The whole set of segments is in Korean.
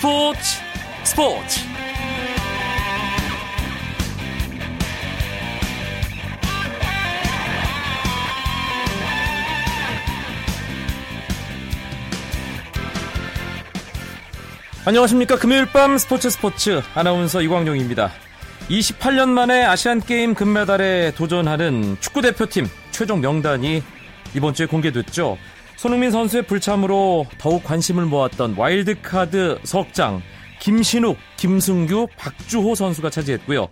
스포츠 스포츠. 안녕하십니까. 금요일 밤 스포츠 스포츠. 아나운서 이광용입니다. 28년 만에 아시안게임 금메달에 도전하는 축구대표팀 최종 명단이 이번 주에 공개됐죠 손흥민 선수의 불참으로 더욱 관심을 모았던 와일드카드 석장 김신욱, 김승규, 박주호 선수가 차지했고요.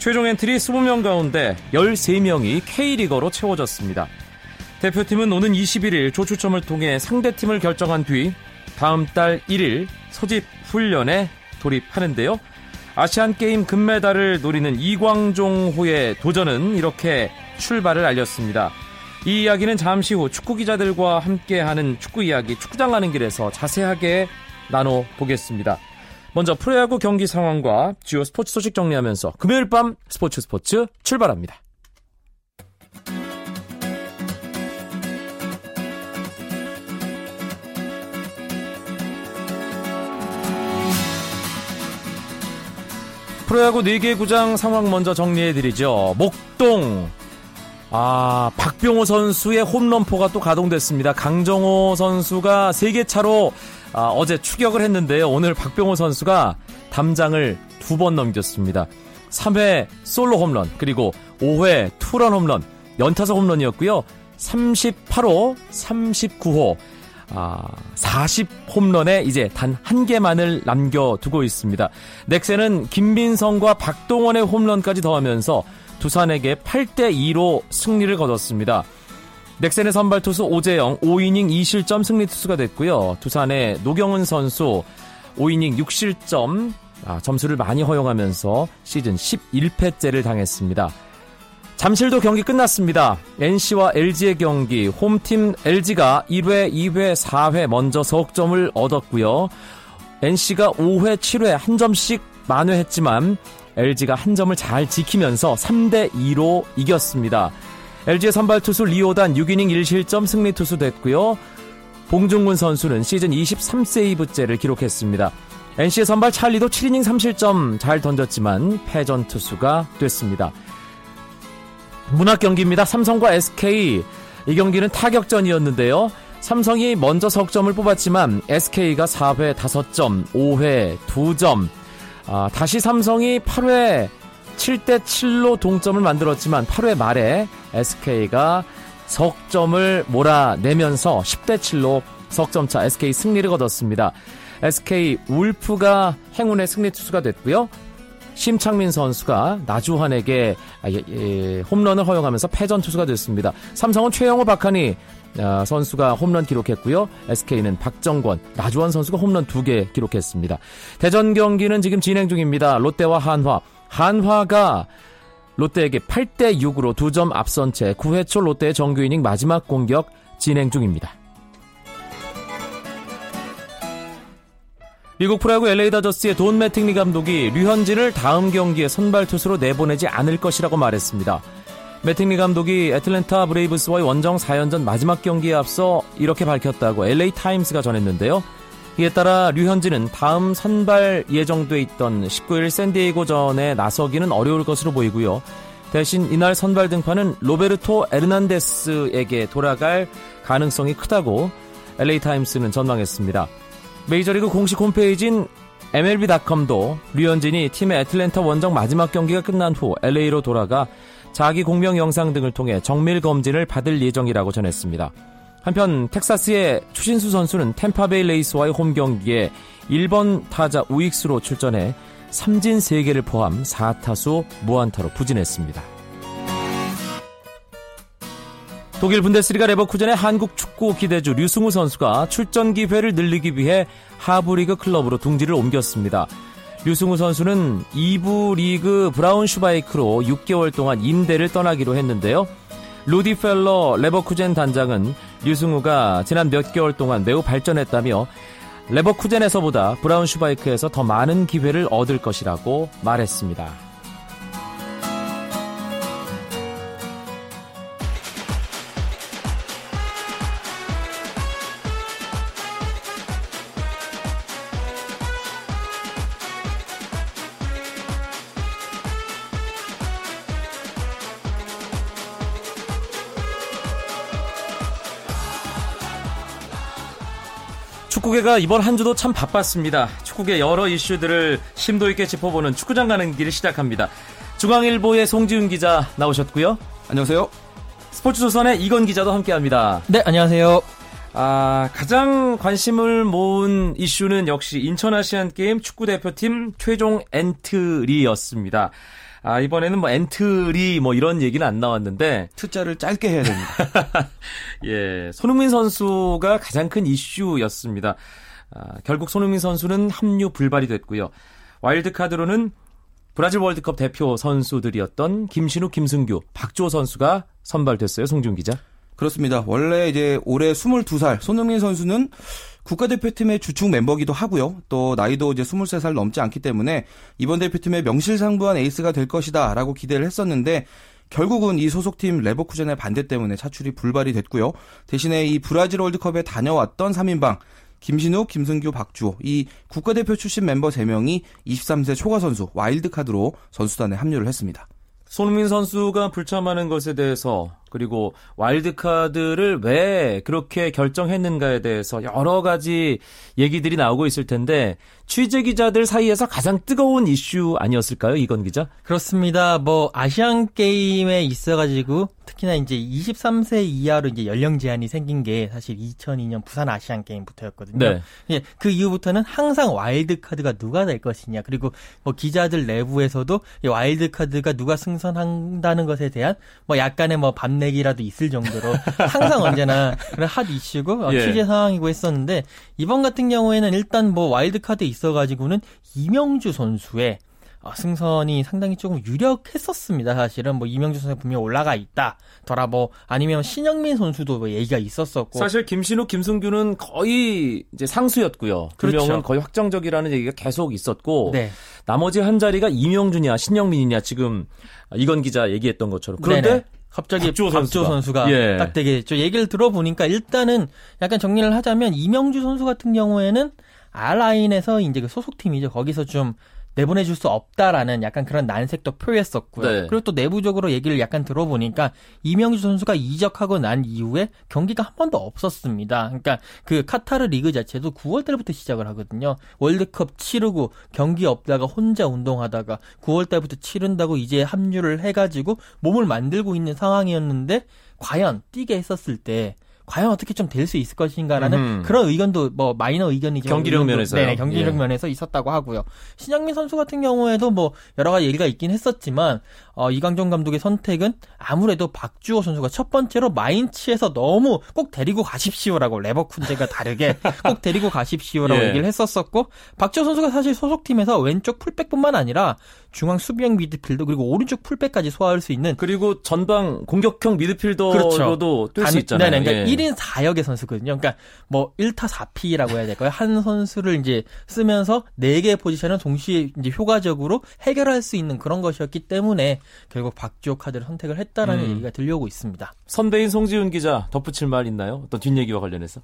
최종 엔트리 20명 가운데 13명이 K리거로 채워졌습니다. 대표팀은 오는 21일 조추첨을 통해 상대팀을 결정한 뒤 다음 달 1일 소집 훈련에 돌입하는데요. 아시안게임 금메달을 노리는 이광종호의 도전은 이렇게 출발을 알렸습니다. 이 이야기는 잠시 후 축구 기자들과 함께하는 축구 이야기 축구장 가는 길에서 자세하게 나눠보겠습니다. 먼저 프로야구 경기 상황과 주요 스포츠 소식 정리하면서 금요일 밤 스포츠 스포츠 출발합니다. 프로야구 4개 구장 상황 먼저 정리해드리죠. 목동 아, 박병호 선수의 홈런포가 또 가동됐습니다. 강정호 선수가 3개 차로 아, 어제 추격을 했는데요. 오늘 박병호 선수가 담장을 두 번 넘겼습니다. 3회 솔로 홈런, 그리고 5회 투런 홈런, 연타석 홈런이었고요. 38호, 39호, 아, 40 홈런에 이제 단 한 개만을 남겨두고 있습니다. 넥센은 김민성과 박동원의 홈런까지 더하면서 두산에게 8대 2로 승리를 거뒀습니다. 넥센의 선발 투수 오재영 5이닝 2실점 승리 투수가 됐고요. 두산의 노경은 선수 5이닝 6실점 아, 점수를 많이 허용하면서 시즌 11패째를 당했습니다. 잠실도 경기 끝났습니다. NC와 LG의 경기 홈팀 LG가 1회, 2회, 4회 먼저 석점을 얻었고요. NC가 5회, 7회 한 점씩 만회했지만 LG가 한 점을 잘 지키면서 3대 2로 이겼습니다. LG의 선발 투수 리오단 6이닝 1실점 승리 투수 됐고요. 봉중근 선수는 시즌 23세이브째를 기록했습니다. NC의 선발 찰리도 7이닝 3실점 잘 던졌지만 패전 투수가 됐습니다. 문학 경기입니다. 삼성과 SK 이 경기는 타격전이었는데요. 삼성이 먼저 석점을 뽑았지만 SK가 4회 5점, 5회 2점, 아, 다시 삼성이 8회 7대 7로 동점을 만들었지만 8회 말에 SK가 석점을 몰아내면서 10대 7로 석점차 SK 승리를 거뒀습니다. SK 울프가 행운의 승리 투수가 됐고요. 심창민 선수가 나주환에게 아, 예, 예, 홈런을 허용하면서 패전 투수가 됐습니다. 삼성은 최영호 박하니 아, 선수가 홈런 기록했고요. SK는 박정권, 나주환 선수가 홈런 2개 기록했습니다. 대전 경기는 지금 진행 중입니다. 롯데와 한화. 한화가 롯데에게 8대 6으로 2점 앞선 채 9회 초 롯데의 정규 이닝 마지막 공격 진행 중입니다. 미국 프로야구 LA 다저스의 돈 매팅리 감독이 류현진을 다음 경기에 선발 투수로 내보내지 않을 것이라고 말했습니다. 매팅리 감독이 애틀랜타 브레이브스와의 원정 4연전 마지막 경기에 앞서 이렇게 밝혔다고 LA 타임스가 전했는데요. 이에 따라 류현진은 다음 선발 예정돼 있던 19일 샌디에이고전에 나서기는 어려울 것으로 보이고요. 대신 이날 선발 등판은 로베르토 에르난데스에게 돌아갈 가능성이 크다고 LA타임스는 전망했습니다. 메이저리그 공식 홈페이지인 MLB.com도 류현진이 팀의 애틀랜타 원정 마지막 경기가 끝난 후 LA로 돌아가 자기 공명 영상 등을 통해 정밀 검진을 받을 예정이라고 전했습니다. 한편 텍사스의 추신수 선수는 템파베이 레이스와의 홈 경기에 1번 타자 우익수로 출전해 삼진 3개를 포함 4타수 무안타로 부진했습니다. 독일 분데스리가 레버쿠젠의 한국 축구 기대주 류승우 선수가 출전 기회를 늘리기 위해 하브리그 클럽으로 둥지를 옮겼습니다. 류승우 선수는 2부 리그 브라운 슈바이크로 6개월 동안 임대를 떠나기로 했는데요. 루디 펠러 레버쿠젠 단장은 류승우가 지난 몇 개월 동안 매우 발전했다며 레버쿠젠에서보다 브라운 슈바이크에서 더 많은 기회를 얻을 것이라고 말했습니다. 축구계가 이번 한 주도 참 바빴습니다. 축구계 여러 이슈들을 심도 있게 짚어보는 축구장 가는 길 시작합니다. 중앙일보의 송지훈 기자 나오셨고요. 안녕하세요. 스포츠조선의 이건 기자도 함께합니다. 네, 안녕하세요. 아, 가장 관심을 모은 이슈는 역시 인천 아시안 게임 축구 대표팀 최종 엔트리였습니다. 아, 이번에는 뭐 엔트리 뭐 이런 얘기는 안 나왔는데 투자를 짧게 해야 됩니다. 예, 손흥민 선수가 가장 큰 이슈였습니다. 아, 결국 손흥민 선수는 합류 불발이 됐고요. 와일드카드로는 브라질 월드컵 대표 선수들이었던 김신우, 김승규, 박주호 선수가 선발됐어요. 송준 기자. 그렇습니다. 원래 이제 올해 22살 손흥민 선수는 국가대표팀의 주축 멤버기도 하고요. 또 나이도 이제 23살 넘지 않기 때문에 이번 대표팀의 명실상부한 에이스가 될 것이다라고 기대를 했었는데 결국은 이 소속팀 레버쿠젠의 반대 때문에 차출이 불발이 됐고요. 대신에 이 브라질 월드컵에 다녀왔던 3인방 김신욱, 김승규, 박주호 이 국가대표 출신 멤버 3명이 23세 초과 선수 와일드카드로 선수단에 합류를 했습니다. 손흥민 선수가 불참하는 것에 대해서 그리고 와일드카드를 왜 그렇게 결정했는가에 대해서 여러 가지 얘기들이 나오고 있을 텐데 취재 기자들 사이에서 가장 뜨거운 이슈 아니었을까요, 이건 기자? 그렇습니다. 뭐 아시안 게임에 있어가지고 특히나 이제 23세 이하로 이제 연령 제한이 생긴 게 사실 2002년 부산 아시안 게임부터였거든요. 네. 예, 그 이후부터는 항상 와일드 카드가 누가 될 것이냐 그리고 뭐 기자들 내부에서도 와일드 카드가 누가 승선한다는 것에 대한 뭐 약간의 뭐 밥 내기라도 있을 정도로 항상 언제나 그런 핫 이슈고 어, 예. 취재 상황이고 했었는데 이번 같은 경우에는 일단 뭐 와일드 카드 있어가지고는 이명주 선수의 어, 승선이 상당히 조금 유력했었습니다. 사실은 뭐 이명주 선수 분명 올라가 있다더라 뭐 아니면 신형민 선수도 뭐 얘기가 있었었고 사실 김신욱, 김승규는 거의 이제 상수였고요. 그렇죠. 두 명은 거의 확정적이라는 얘기가 계속 있었고 네. 나머지 한 자리가 이명준이냐 신영민이냐 지금 이건 기자 얘기했던 것처럼 그런데 네네. 갑자기 박주호, 박주호 선수가, 예. 딱 되겠죠. 얘기를 들어보니까 일단은 약간 정리를 하자면 이명주 선수 같은 경우에는 R라인에서 이제 그 소속팀이죠. 거기서 좀 내보내줄 수 없다라는 약간 그런 난색도 표했었고요. 네. 그리고 또 내부적으로 얘기를 약간 들어보니까 이명주 선수가 이적하고 난 이후에 경기가 한 번도 없었습니다. 그러니까 그 카타르 리그 자체도 9월 달부터 시작을 하거든요. 월드컵 치르고 경기 없다가 혼자 운동하다가 9월 달부터 치른다고 이제 합류를 해가지고 몸을 만들고 있는 상황이었는데 과연 뛰게 했었을 때 과연 어떻게 좀 될 수 있을 것인가라는 음. 그런 의견도 뭐 마이너 의견이지만 경기력 면에서 네, 경기력 예. 면에서 있었다고 하고요. 신영민 선수 같은 경우에도 뭐 여러 가지 얘기가 있긴 했었지만 어, 이강정 감독의 선택은 아무래도 박주호 선수가 첫 번째로 마인츠에서 너무 꼭 데리고 가십시오라고 레버쿤제가 다르게 꼭 데리고 가십시오라고 예. 얘기를 했었었고 박주호 선수가 사실 소속팀에서 왼쪽 풀백뿐만 아니라 중앙 수비형 미드필더 그리고 오른쪽 풀백까지 소화할 수 있는 그리고 전방 공격형 미드필더로도 그렇죠. 뛸수 있잖아요. 네네, 그러니까 예. 1인 4역의 선수거든요. 그러니까 뭐 1타 4피라고 해야 될까요? 한 선수를 이제 쓰면서 4개의 포지션을 동시에 이제 효과적으로 해결할 수 있는 그런 것이었기 때문에 결국 박주호 카드를 선택을 했다라는 음. 얘기가 들려오고 있습니다. 선배인 송지훈 기자 덧붙일 말 있나요? 어떤 뒷얘기와 관련해서?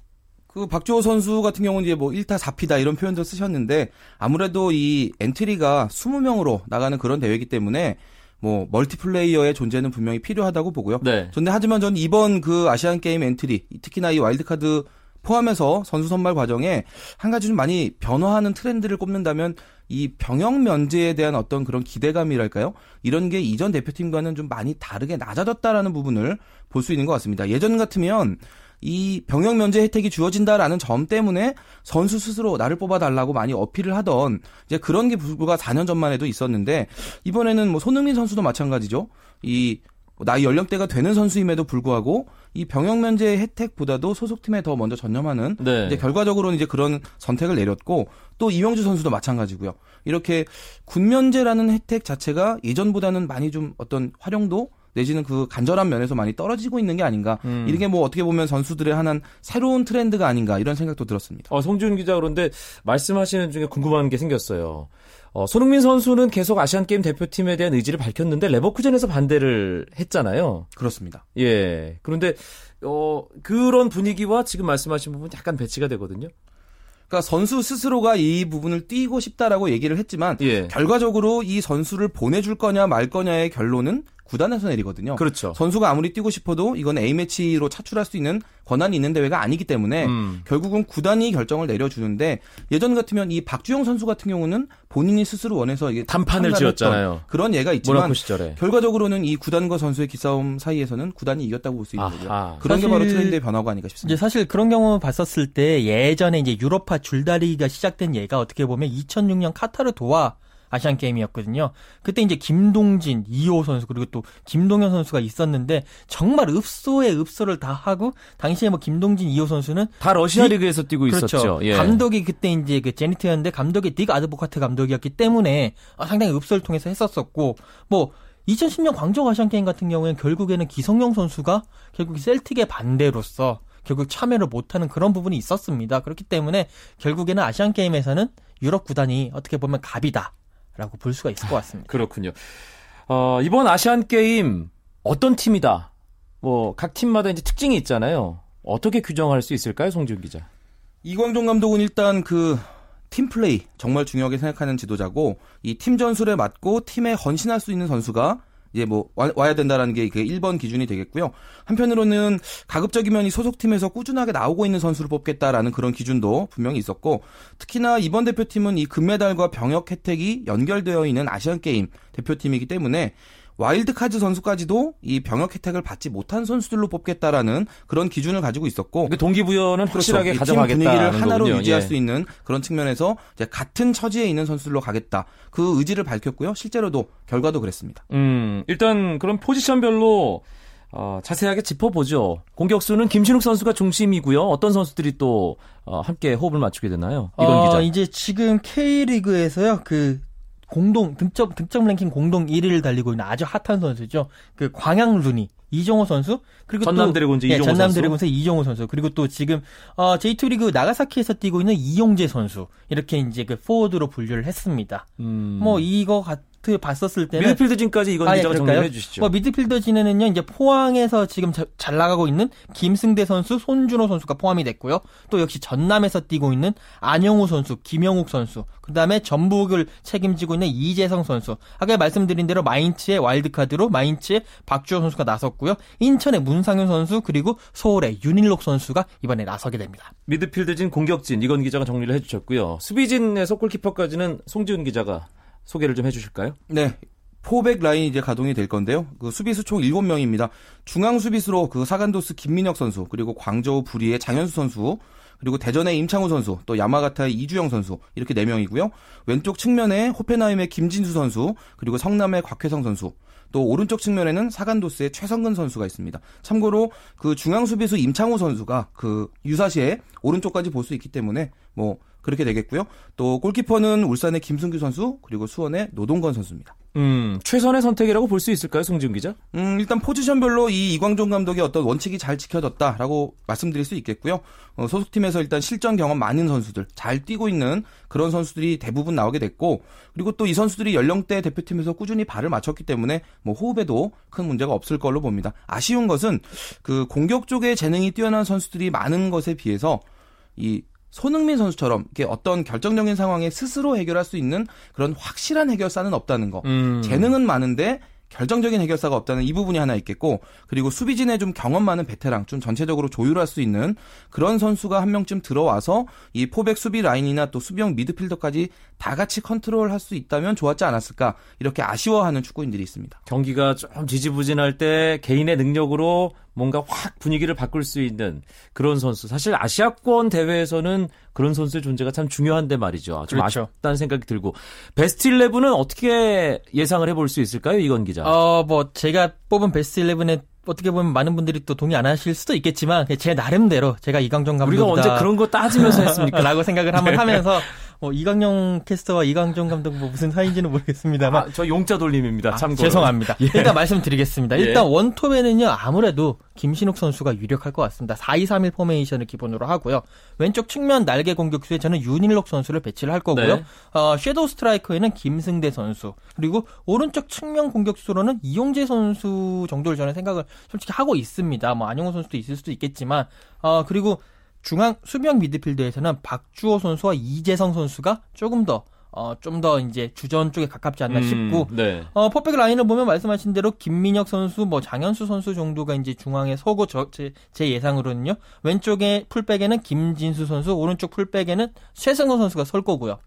그 박주호 선수 같은 경우는 이제 뭐 1타 4피다 이런 표현도 쓰셨는데 아무래도 이 엔트리가 20명으로 나가는 그런 대회이기 때문에 뭐 멀티플레이어의 존재는 분명히 필요하다고 보고요. 네. 근데 하지만 저는 이번 그 아시안 게임 엔트리 특히나 이 와일드카드 포함해서 선수 선발 과정에 한 가지 좀 많이 변화하는 트렌드를 꼽는다면 이 병역 면제에 대한 어떤 그런 기대감이랄까요? 이런 게 이전 대표팀과는 좀 많이 다르게 낮아졌다라는 부분을 볼 수 있는 것 같습니다. 예전 같으면 이 병역 면제 혜택이 주어진다라는 점 때문에 선수 스스로 나를 뽑아달라고 많이 어필을 하던 이제 그런 게 불과 4년 전만 해도 있었는데 이번에는 뭐 손흥민 선수도 마찬가지죠. 이 나이 연령대가 되는 선수임에도 불구하고 이 병역 면제 혜택보다도 소속팀에 더 먼저 전념하는 네. 이제 결과적으로는 이제 그런 선택을 내렸고 또 이명주 선수도 마찬가지고요. 이렇게 군 면제라는 혜택 자체가 예전보다는 많이 좀 어떤 활용도 내지는 그 간절한 면에서 많이 떨어지고 있는 게 아닌가. 음. 이게 뭐 어떻게 보면 선수들의 하나는 새로운 트렌드가 아닌가 이런 생각도 들었습니다. 어, 송준 기자 그런데 말씀하시는 중에 궁금한 게 생겼어요. 어, 손흥민 선수는 계속 아시안 게임 대표팀에 대한 의지를 밝혔는데 레버쿠젠에서 반대를 했잖아요. 그렇습니다. 예. 그런데 어, 그런 분위기와 지금 말씀하신 부분 약간 배치가 되거든요. 그러니까 선수 스스로가 이 부분을 뛰고 싶다라고 얘기를 했지만 예. 결과적으로 이 선수를 보내줄 거냐 말 거냐의 결론은 구단에서 내리거든요. 그렇죠. 선수가 아무리 뛰고 싶어도 이건 A 매치로 차출할 수 있는 권한이 있는 대회가 아니기 때문에 음. 결국은 구단이 결정을 내려주는데 예전 같으면 이 박주영 선수 같은 경우는 본인이 스스로 원해서 이게 단판을 지었잖아요. 그런 예가 있지만 결과적으로는 이 구단과 선수의 기싸움 사이에서는 구단이 이겼다고 볼 수 있는 거죠. 그런 게 바로 트렌드의 변화가 아닌가 싶습니다. 이제 사실 그런 경우 봤었을 때 예전에 이제 유로파 줄다리기가 시작된 예가 어떻게 보면 2006년 카타르 도하 아시안 게임이었거든요. 그때 이제 김동진, 이호 선수 그리고 또 김동현 선수가 있었는데 정말 읍소에 읍소를 다 하고 당시에 뭐 김동진, 이호 선수는 다 러시아 리그에서 뛰고 그렇죠. 있었죠. 예. 감독이 그때 이제 그 제니트였는데 감독이 딕 아드보카트 감독이었기 때문에 상당히 읍소를 통해서 했었었고 뭐 2010년 광저우 아시안 게임 같은 경우에는 결국에는 기성용 선수가 결국 셀틱의 반대로서 결국 참여를 못하는 그런 부분이 있었습니다. 그렇기 때문에 결국에는 아시안 게임에서는 유럽 구단이 어떻게 보면 갑이다. 라고 볼 수가 있을 것 같습니다. 그렇군요. 어, 이번 아시안 게임 어떤 팀이다? 뭐 각 팀마다 이제 특징이 있잖아요. 어떻게 규정할 수 있을까요, 송지훈 기자? 이광종 감독은 일단 그 팀 플레이 정말 중요하게 생각하는 지도자고 이 팀 전술에 맞고 팀에 헌신할 수 있는 선수가 이제 뭐 와, 야 된다라는 게 그 1번 기준이 되겠고요. 한편으로는 가급적이면 이 소속팀에서 꾸준하게 나오고 있는 선수를 뽑겠다라는 그런 기준도 분명히 있었고 특히나 이번 대표팀은 이 금메달과 병역 혜택이 연결되어 있는 아시안 게임 대표팀이기 때문에 와일드카드 선수까지도 이 병역 혜택을 받지 못한 선수들로 뽑겠다라는 그런 기준을 가지고 있었고 그 동기부여는 그렇죠. 확실하게 가져가겠다 분위기를 하나로 거군요. 유지할 예. 수 있는 그런 측면에서 이제 같은 처지에 있는 선수들로 가겠다 그 의지를 밝혔고요 실제로도 결과도 그랬습니다. 음 일단 그런 포지션별로 어, 자세하게 짚어보죠. 공격수는 김신욱 선수가 중심이고요. 어떤 선수들이 또 어, 함께 호흡을 맞추게 되나요? 이건 어, 기자. 이제 지금 K리그에서요. 그 공동 득점 득점 랭킹 공동 1위를 달리고 있는 아주 핫한 선수죠. 그 광양 루니 이종호 선수 그리고 전남 드래곤즈 예, 이종호 전남 선수. 드래곤즈 이종호 선수 그리고 또 지금 어 J2 리그 나가사키에서 뛰고 있는 이용재 선수 이렇게 이제 그 포워드로 분류를 했습니다. 음. 뭐 이거 같 드래프트 봤었을 때는 미드필더진까지 이건 아, 예, 기자가 정리해 주시죠. 뭐 미드필더진에는요 이제 포항에서 지금 자, 잘 나가고 있는 김승대 선수, 손준호 선수가 포함이 됐고요. 또 역시 전남에서 뛰고 있는 안영우 선수, 김영욱 선수, 그 다음에 전북을 책임지고 있는 이재성 선수. 아까 말씀드린 대로 마인츠의 와일드카드로 마인츠의 박주호 선수가 나섰고요. 인천의 문상윤 선수 그리고 서울의 윤일록 선수가 이번에 나서게 됩니다. 미드필드진, 공격진 이건 기자가 정리를 해주셨고요. 수비진에서 골키퍼까지는 송지훈 기자가 소개를 좀 해주실까요? 네. 포백 라인이 이제 가동이 될 건데요. 그 수비수 총 7명입니다. 중앙 수비수로 그 사간도스 김민혁 선수, 그리고 광저우 부리의 장현수 선수, 그리고 대전의 임창우 선수, 또 야마가타의 이주영 선수 이렇게 4명이고요. 왼쪽 측면에 호펜하임의 김진수 선수, 그리고 성남의 곽회성 선수, 또 오른쪽 측면에는 사간도스의 최성근 선수가 있습니다. 참고로 그 중앙 수비수 임창우 선수가 그 유사시에 오른쪽까지 볼 수 있기 때문에 뭐 그렇게 되겠고요. 또 골키퍼는 울산의 김승규 선수 그리고 수원의 노동건 선수입니다. 음, 최선의 선택이라고 볼 수 있을까요, 송지훈 기자? 음, 일단 포지션별로 이 이광종 감독의 어떤 원칙이 잘 지켜졌다라고 말씀드릴 수 있겠고요. 어, 소속팀에서 일단 실전 경험 많은 선수들, 잘 뛰고 있는 그런 선수들이 대부분 나오게 됐고, 그리고 또 이 선수들이 연령대 대표팀에서 꾸준히 발을 맞췄기 때문에 뭐 호흡에도 큰 문제가 없을 걸로 봅니다. 아쉬운 것은 그 공격 쪽에 재능이 뛰어난 선수들이 많은 것에 비해서 이 손흥민 선수처럼 이렇게 어떤 결정적인 상황에 스스로 해결할 수 있는 그런 확실한 해결사는 없다는 거. 음. 재능은 많은데 결정적인 해결사가 없다는 이 부분이 하나 있겠고 그리고 수비진에 좀 경험 많은 베테랑 좀 전체적으로 조율할 수 있는 그런 선수가 한 명쯤 들어와서 이 포백 수비 라인이나 또 수비형 미드필더까지 다 같이 컨트롤할 수 있다면 좋았지 않았을까 이렇게 아쉬워하는 축구인들이 있습니다. 경기가 좀 지지부진할 때 개인의 능력으로 뭔가 확 분위기를 바꿀 수 있는 그런 선수. 사실 아시아권 대회에서는 그런 선수의 존재가 참 중요한데 말이죠. 좀 그렇죠. 아쉽다는 생각이 들고 베스트 11은 어떻게 예상을 해볼 수 있을까요, 이건 기자? 어, 뭐 제가 뽑은 베스트 11에 어떻게 보면 많은 분들이 또 동의 안 하실 수도 있겠지만 제 나름대로 제가 이광종 감독이다. 우리가 언제 그런 거 따지면서 했습니까? 라고 생각을 한번 네. 하면서 뭐 이광용 캐스터와 이광종 감독 뭐 무슨 사이인지는 모르겠습니다만 아, 저 광자 돌림입니다. 참 아, 죄송합니다. 예. 일단 말씀드리겠습니다. 예. 일단 원톱에는요 아무래도 김신욱 선수가 유력할 것 같습니다. 4-2-3-1 포메이션을 기본으로 하고요. 왼쪽 측면 날개 공격수에 저는 윤일록 선수를 배치를 할 거고요. 네. 어, 섀도우 스트라이커에는 김승대 선수 그리고 오른쪽 측면 공격수로는 이용재 선수 정도를 저는 생각을 솔직히 하고 있습니다. 뭐 안영호 선수도 있을 수도 있겠지만 어, 그리고 중앙 수비형 미드필더에서는 박주호 선수와 이재성 선수가 조금 더 어, 좀 더 이제 주전 쪽에 가깝지 않나 음, 싶고, 네. 어, 퍼펙트 라인을 보면 말씀하신 대로 김민혁 선수, 뭐 장현수 선수 정도가 이제 중앙에 서고 저, 제, 제 예상으로는요. 왼쪽에 풀백에는 김진수 선수, 오른쪽 풀백에는 최승호 선수가 설 거고요.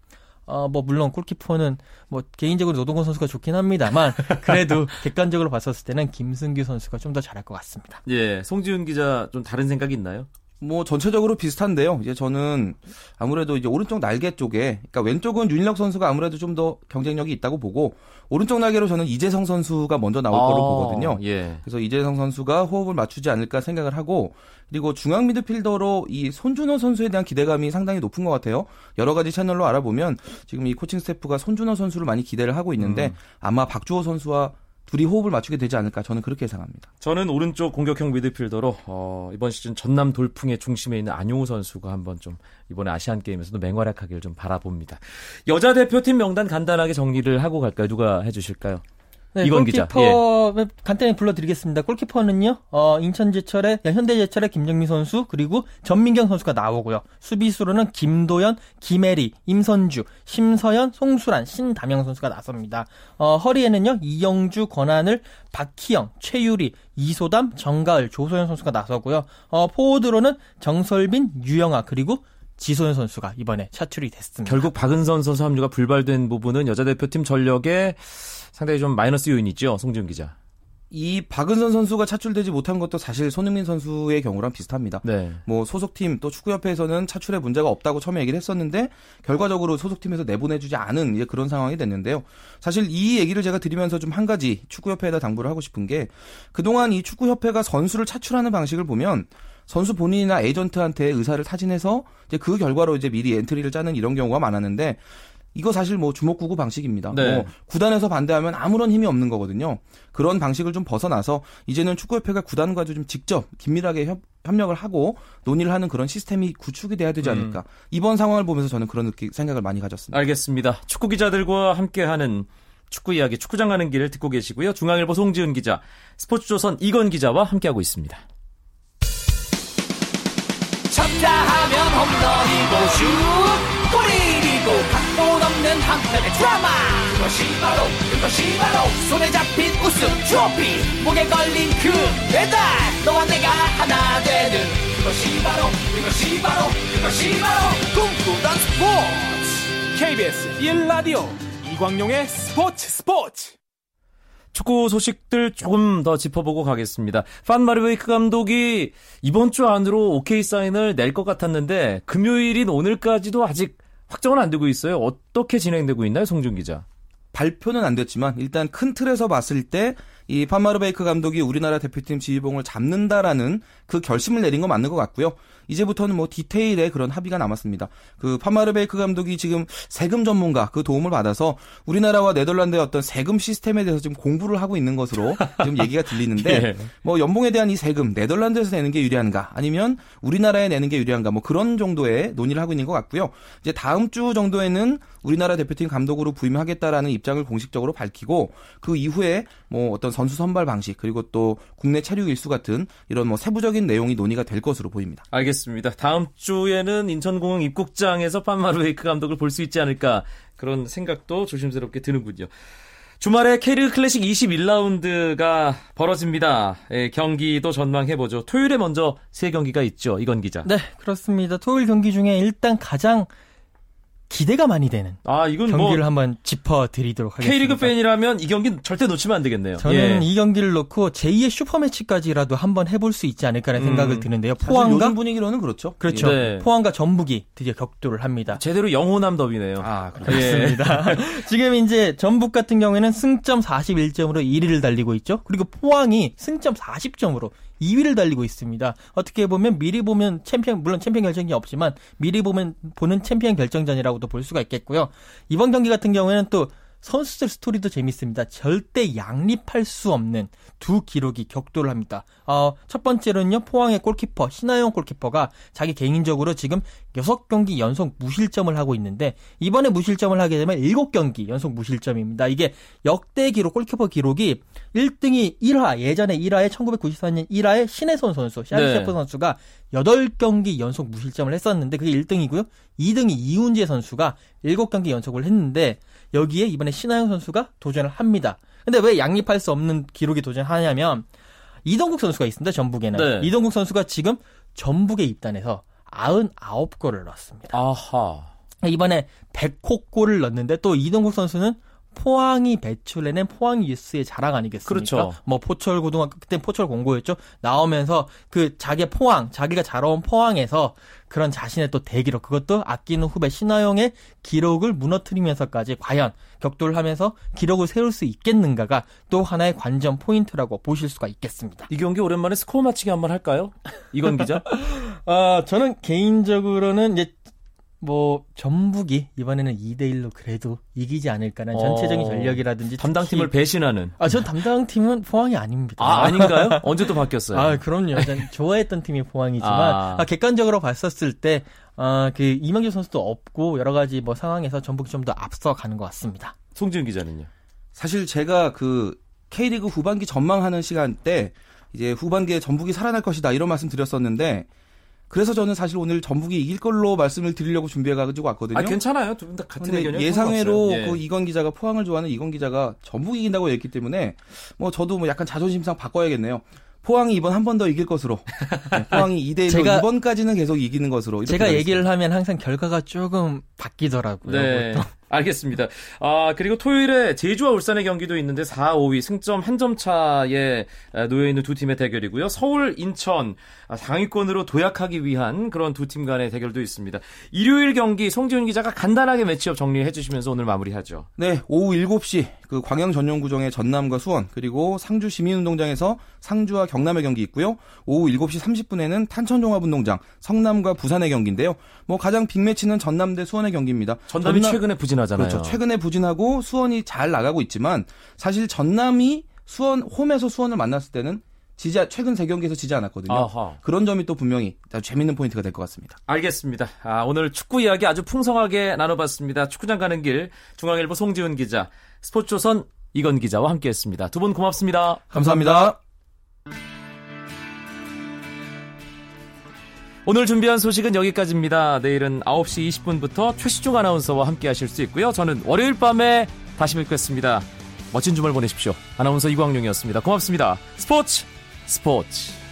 어, 뭐, 물론 골키퍼는 뭐, 개인적으로 노동건 선수가 좋긴 합니다만, 그래도 객관적으로 봤었을 때는 김승규 선수가 좀 더 잘할 것 같습니다. 예, 송지훈 기자 좀 다른 생각이 있나요? 뭐 전체적으로 비슷한데요. 이제 저는 아무래도 이제 오른쪽 날개 쪽에, 그러니까 왼쪽은 윤일혁 선수가 아무래도 좀 더 경쟁력이 있다고 보고 오른쪽 날개로 저는 이재성 선수가 먼저 나올 아, 거로 보거든요. 예. 그래서 이재성 선수가 호흡을 맞추지 않을까 생각을 하고 그리고 중앙 미드필더로 이 손준호 선수에 대한 기대감이 상당히 높은 것 같아요. 여러 가지 채널로 알아보면 지금 이 코칭 스태프가 손준호 선수를 많이 기대를 하고 있는데 음. 아마 박주호 선수와 둘이 호흡을 맞추게 되지 않을까 저는 그렇게 예상합니다. 저는 오른쪽 공격형 미드필더로 어, 이번 시즌 전남 돌풍의 중심에 있는 안용우 선수가 한번 좀 이번에 아시안 게임에서도 맹활약하기를 좀 바라봅니다. 여자 대표팀 명단 간단하게 정리를 하고 갈까요? 누가 해주실까요? 네, 이건 기자. 골키퍼 예. 간단히 불러드리겠습니다. 골키퍼는요, 어, 인천제철의 현대제철의 김정민 선수 그리고 전민경 선수가 나오고요. 수비수로는 김도현, 김혜리, 임선주, 심서연, 송수란, 신담영 선수가 나섭니다. 어, 허리에는요 이영주, 권한을, 박희영, 최유리, 이소담, 정가을, 조소연 선수가 나서고요. 어, 포워드로는 정설빈, 유영아 그리고 지소연 선수가 이번에 차출이 됐습니다. 결국 박은선 선수 합류가 불발된 부분은 여자 대표팀 전력에 상당히 좀 마이너스 요인이죠, 송지훈 기자. 이 박은선 선수가 차출되지 못한 것도 사실 손흥민 선수의 경우랑 비슷합니다. 네. 뭐 소속팀 또 축구협회에서는 차출에 문제가 없다고 처음에 얘기를 했었는데 결과적으로 소속팀에서 내보내주지 않은 이제 그런 상황이 됐는데요. 사실 이 얘기를 제가 드리면서 좀 한 가지 축구협회에다 당부를 하고 싶은 게 그동안 이 축구협회가 선수를 차출하는 방식을 보면 선수 본인이나 에이전트한테 의사를 타진해서 이제 그 결과로 이제 미리 엔트리를 짜는 이런 경우가 많았는데 이거 사실 뭐 주먹구구 방식입니다. 네. 뭐 구단에서 반대하면 아무런 힘이 없는 거거든요. 그런 방식을 좀 벗어나서 이제는 축구협회가 구단과도 좀 직접 긴밀하게 협, 협력을 하고 논의를 하는 그런 시스템이 구축이 돼야 되지 않을까. 음. 이번 상황을 보면서 저는 그런 느낌, 생각을 많이 가졌습니다. 알겠습니다. 축구 기자들과 함께하는 축구 이야기, 축구장 가는 길을 듣고 계시고요. 중앙일보 송지은 기자, 스포츠조선 이건 기자와 함께하고 있습니다. 쳤다 하면 홈런이고 슛 골이고 각본 없는 한편의 드라마. 그것이 바로 그것이 바로 손에 잡힌 우승 트로피. 목에 걸린 그 배달 너와 내가 하나 되는 그것이 바로 그것이 바로 그것이 바로 꿈꾸던 스포츠. KBS 1라디오 이광용의 스포츠 스포츠 축구 소식들 조금 더 짚어보고 가겠습니다. 판 마르베이크 감독이 이번 주 안으로 오케이 사인을 낼 것 같았는데 금요일인 오늘까지도 아직 확정은 안 되고 있어요. 어떻게 진행되고 있나요, 송준 기자? 발표는 안 됐지만 일단 큰 틀에서 봤을 때이 판마르베이크 감독이 우리나라 대표팀 지휘봉을 잡는다라는 그 결심을 내린 건 맞는 것 같고요. 이제부터는 뭐 디테일의 그런 합의가 남았습니다. 그 파마르베이크 감독이 지금 세금 전문가 그 도움을 받아서 우리나라와 네덜란드의 어떤 세금 시스템에 대해서 지금 공부를 하고 있는 것으로 지금 얘기가 들리는데 예. 뭐 연봉에 대한 이 세금 네덜란드에서 내는 게 유리한가 아니면 우리나라에 내는 게 유리한가 뭐 그런 정도의 논의를 하고 있는 것 같고요. 이제 다음 주 정도에는 우리나라 대표팀 감독으로 부임하겠다라는 입장을 공식적으로 밝히고 그 이후에 뭐 어떤 선수 선발 방식 그리고 또 국내 체류 일수 같은 이런 뭐 세부적인 내용이 논의가 될 것으로 보입니다. 알겠습니다. 다음 주에는 인천공항 입국장에서 판마르웨이크 감독을 볼 수 있지 않을까 그런 생각도 조심스럽게 드는군요. 주말에 캐리그 클래식 21라운드가 벌어집니다. 예, 경기도 전망해보죠. 토요일에 먼저 세 경기가 있죠. 이건 기자. 네, 그렇습니다. 토요일 경기 중에 일단 가장 기대가 많이 되는 아, 이건 경기를 뭐 한번 짚어드리도록 하겠습니다. K리그 팬이라면 이 경기 절대 놓치면 안 되겠네요. 저는 예. 이 경기를 놓고 제2의 슈퍼매치까지라도 한번 해볼 수 있지 않을까라는 음. 생각을 드는데요. 포항과 분위기로는 그렇죠. 그렇죠. 네. 포항과 전북이 드디어 격돌을 합니다. 제대로 영호남 더비네요. 아, 그렇습니다. 예. 지금 이제 전북 같은 경우에는 승점 41점으로 1위를 달리고 있죠. 그리고 포항이 승점 40점으로 2위를 달리고 있습니다. 어떻게 보면 미리 보면 챔피언 물론 챔피언 결정이 없지만 미리 보면 보는 챔피언 결정전이라고 도 볼 수가 있겠고요. 이번 경기 같은 경우에는 또 선수들 스토리도 재밌습니다. 절대 양립할 수 없는 두 기록이 격돌을 합니다. 어, 첫 번째로는요, 포항의 골키퍼, 신화용 골키퍼가 자기 개인적으로 지금 6경기 연속 무실점을 하고 있는데, 이번에 무실점을 하게 되면 7경기 연속 무실점입니다. 이게 역대 기록, 골키퍼 기록이 1등이 1화, 예전에 1화에 1994년 1화에 신혜선 선수, 샤리셰프 네. 선수가 8경기 연속 무실점을 했었는데, 그게 1등이고요. 2등이 이훈재 선수가 7경기 연속을 했는데, 여기에 이번에 신하영 선수가 도전을 합니다. 근데 왜 양립할 수 없는 기록이 도전하냐면 이동국 선수가 있습니다. 전북에는. 네. 이동국 선수가 지금 전북에 입단해서 99골을 넣었습니다. 아하. 이번에 100호 골을 넣었는데 또 이동국 선수는 포항이 배출해낸 포항 youth의 자랑 아니겠습니까? 그렇죠. 뭐 포철 고등학교 그때 포철 공고였죠. 나오면서 그 자기 포항, 자기가 자라온 포항에서 그런 자신의 또 대기록 그것도 아끼는 후배 신화용의 기록을 무너뜨리면서까지 과연 격돌을 하면서 기록을 세울 수 있겠는가가 또 하나의 관전 포인트라고 보실 수가 있겠습니다. 이 경기 오랜만에 스코어 맞추기 한번 할까요? 이건 기자? 어, 저는 개인적으로는 이제 뭐 전북이 이번에는 2대 1로 그래도 이기지 않을까라는 어... 전체적인 전력이라든지 담당팀을 특히... 배신하는 아, 전 담당팀은 포항이 아닙니다. 아, 아닌가요? 언제 또 바뀌었어요? 아, 그럼요. 전 좋아했던 팀이 포항이지만 아... 아, 객관적으로 봤었을 때 어, 그 이명규 선수도 없고 여러 가지 뭐 상황에서 전북이 좀 더 앞서 가는 것 같습니다. 송지훈 기자는요? 사실 제가 그 K리그 후반기 전망하는 시간 때 이제 후반기에 전북이 살아날 것이다 이런 말씀 드렸었는데 그래서 저는 사실 오늘 전북이 이길 걸로 말씀을 드리려고 준비해 가지고 왔거든요. 아, 괜찮아요. 두 분 다 같은 의견이요. 예상외로 예. 그 이건 기자가 포항을 좋아하는 이건 기자가 전북이 이긴다고 했기 때문에 뭐 저도 뭐 약간 자존심상 바꿔야겠네요. 포항이 이번 한 번 더 이길 것으로. 네, 포항이 2대 1로 이번까지는 계속 이기는 것으로. 제가 얘기를 하면 항상 결과가 조금 바뀌더라고요. 네. 알겠습니다. 아, 그리고 토요일에 제주와 울산의 경기도 있는데 4, 5위 승점 한 점 차에 놓여 있는 두 팀의 대결이고요. 서울, 인천 아, 상위권으로 도약하기 위한 그런 두 팀 간의 대결도 있습니다. 일요일 경기 송지훈 기자가 간단하게 매치업 정리해 주시면서 오늘 마무리하죠. 네, 오후 7시 그 광양 전용 구정의 전남과 수원 그리고 상주 시민운동장에서 상주와 경남의 경기 있고요. 오후 7시 30분에는 탄천종합운동장 성남과 부산의 경기인데요. 뭐 가장 빅매치는 전남 대 수원의 경기입니다. 전남이 전남... 최근에 부진하 부진하잖아요. 그렇죠. 최근에 부진하고 수원이 잘 나가고 있지만 사실 전남이 수원 홈에서 수원을 만났을 때는 지지 최근 세 경기에서 지지 않았거든요. 아하. 그런 점이 또 분명히 재밌는 포인트가 될 것 같습니다. 알겠습니다. 아, 오늘 축구 이야기 아주 풍성하게 나눠봤습니다. 축구장 가는 길 중앙일보 송지훈 기자, 스포츠조선 이건 기자와 함께했습니다. 두 분 고맙습니다 감사합니다. 감사합니다. 오늘 준비한 소식은 여기까지입니다. 내일은 9시 20분부터 최시중 아나운서와 함께 하실 수 있고요. 저는 월요일 밤에 다시 뵙겠습니다. 멋진 주말 보내십시오. 아나운서 이광용이었습니다. 고맙습니다. 스포츠 스포츠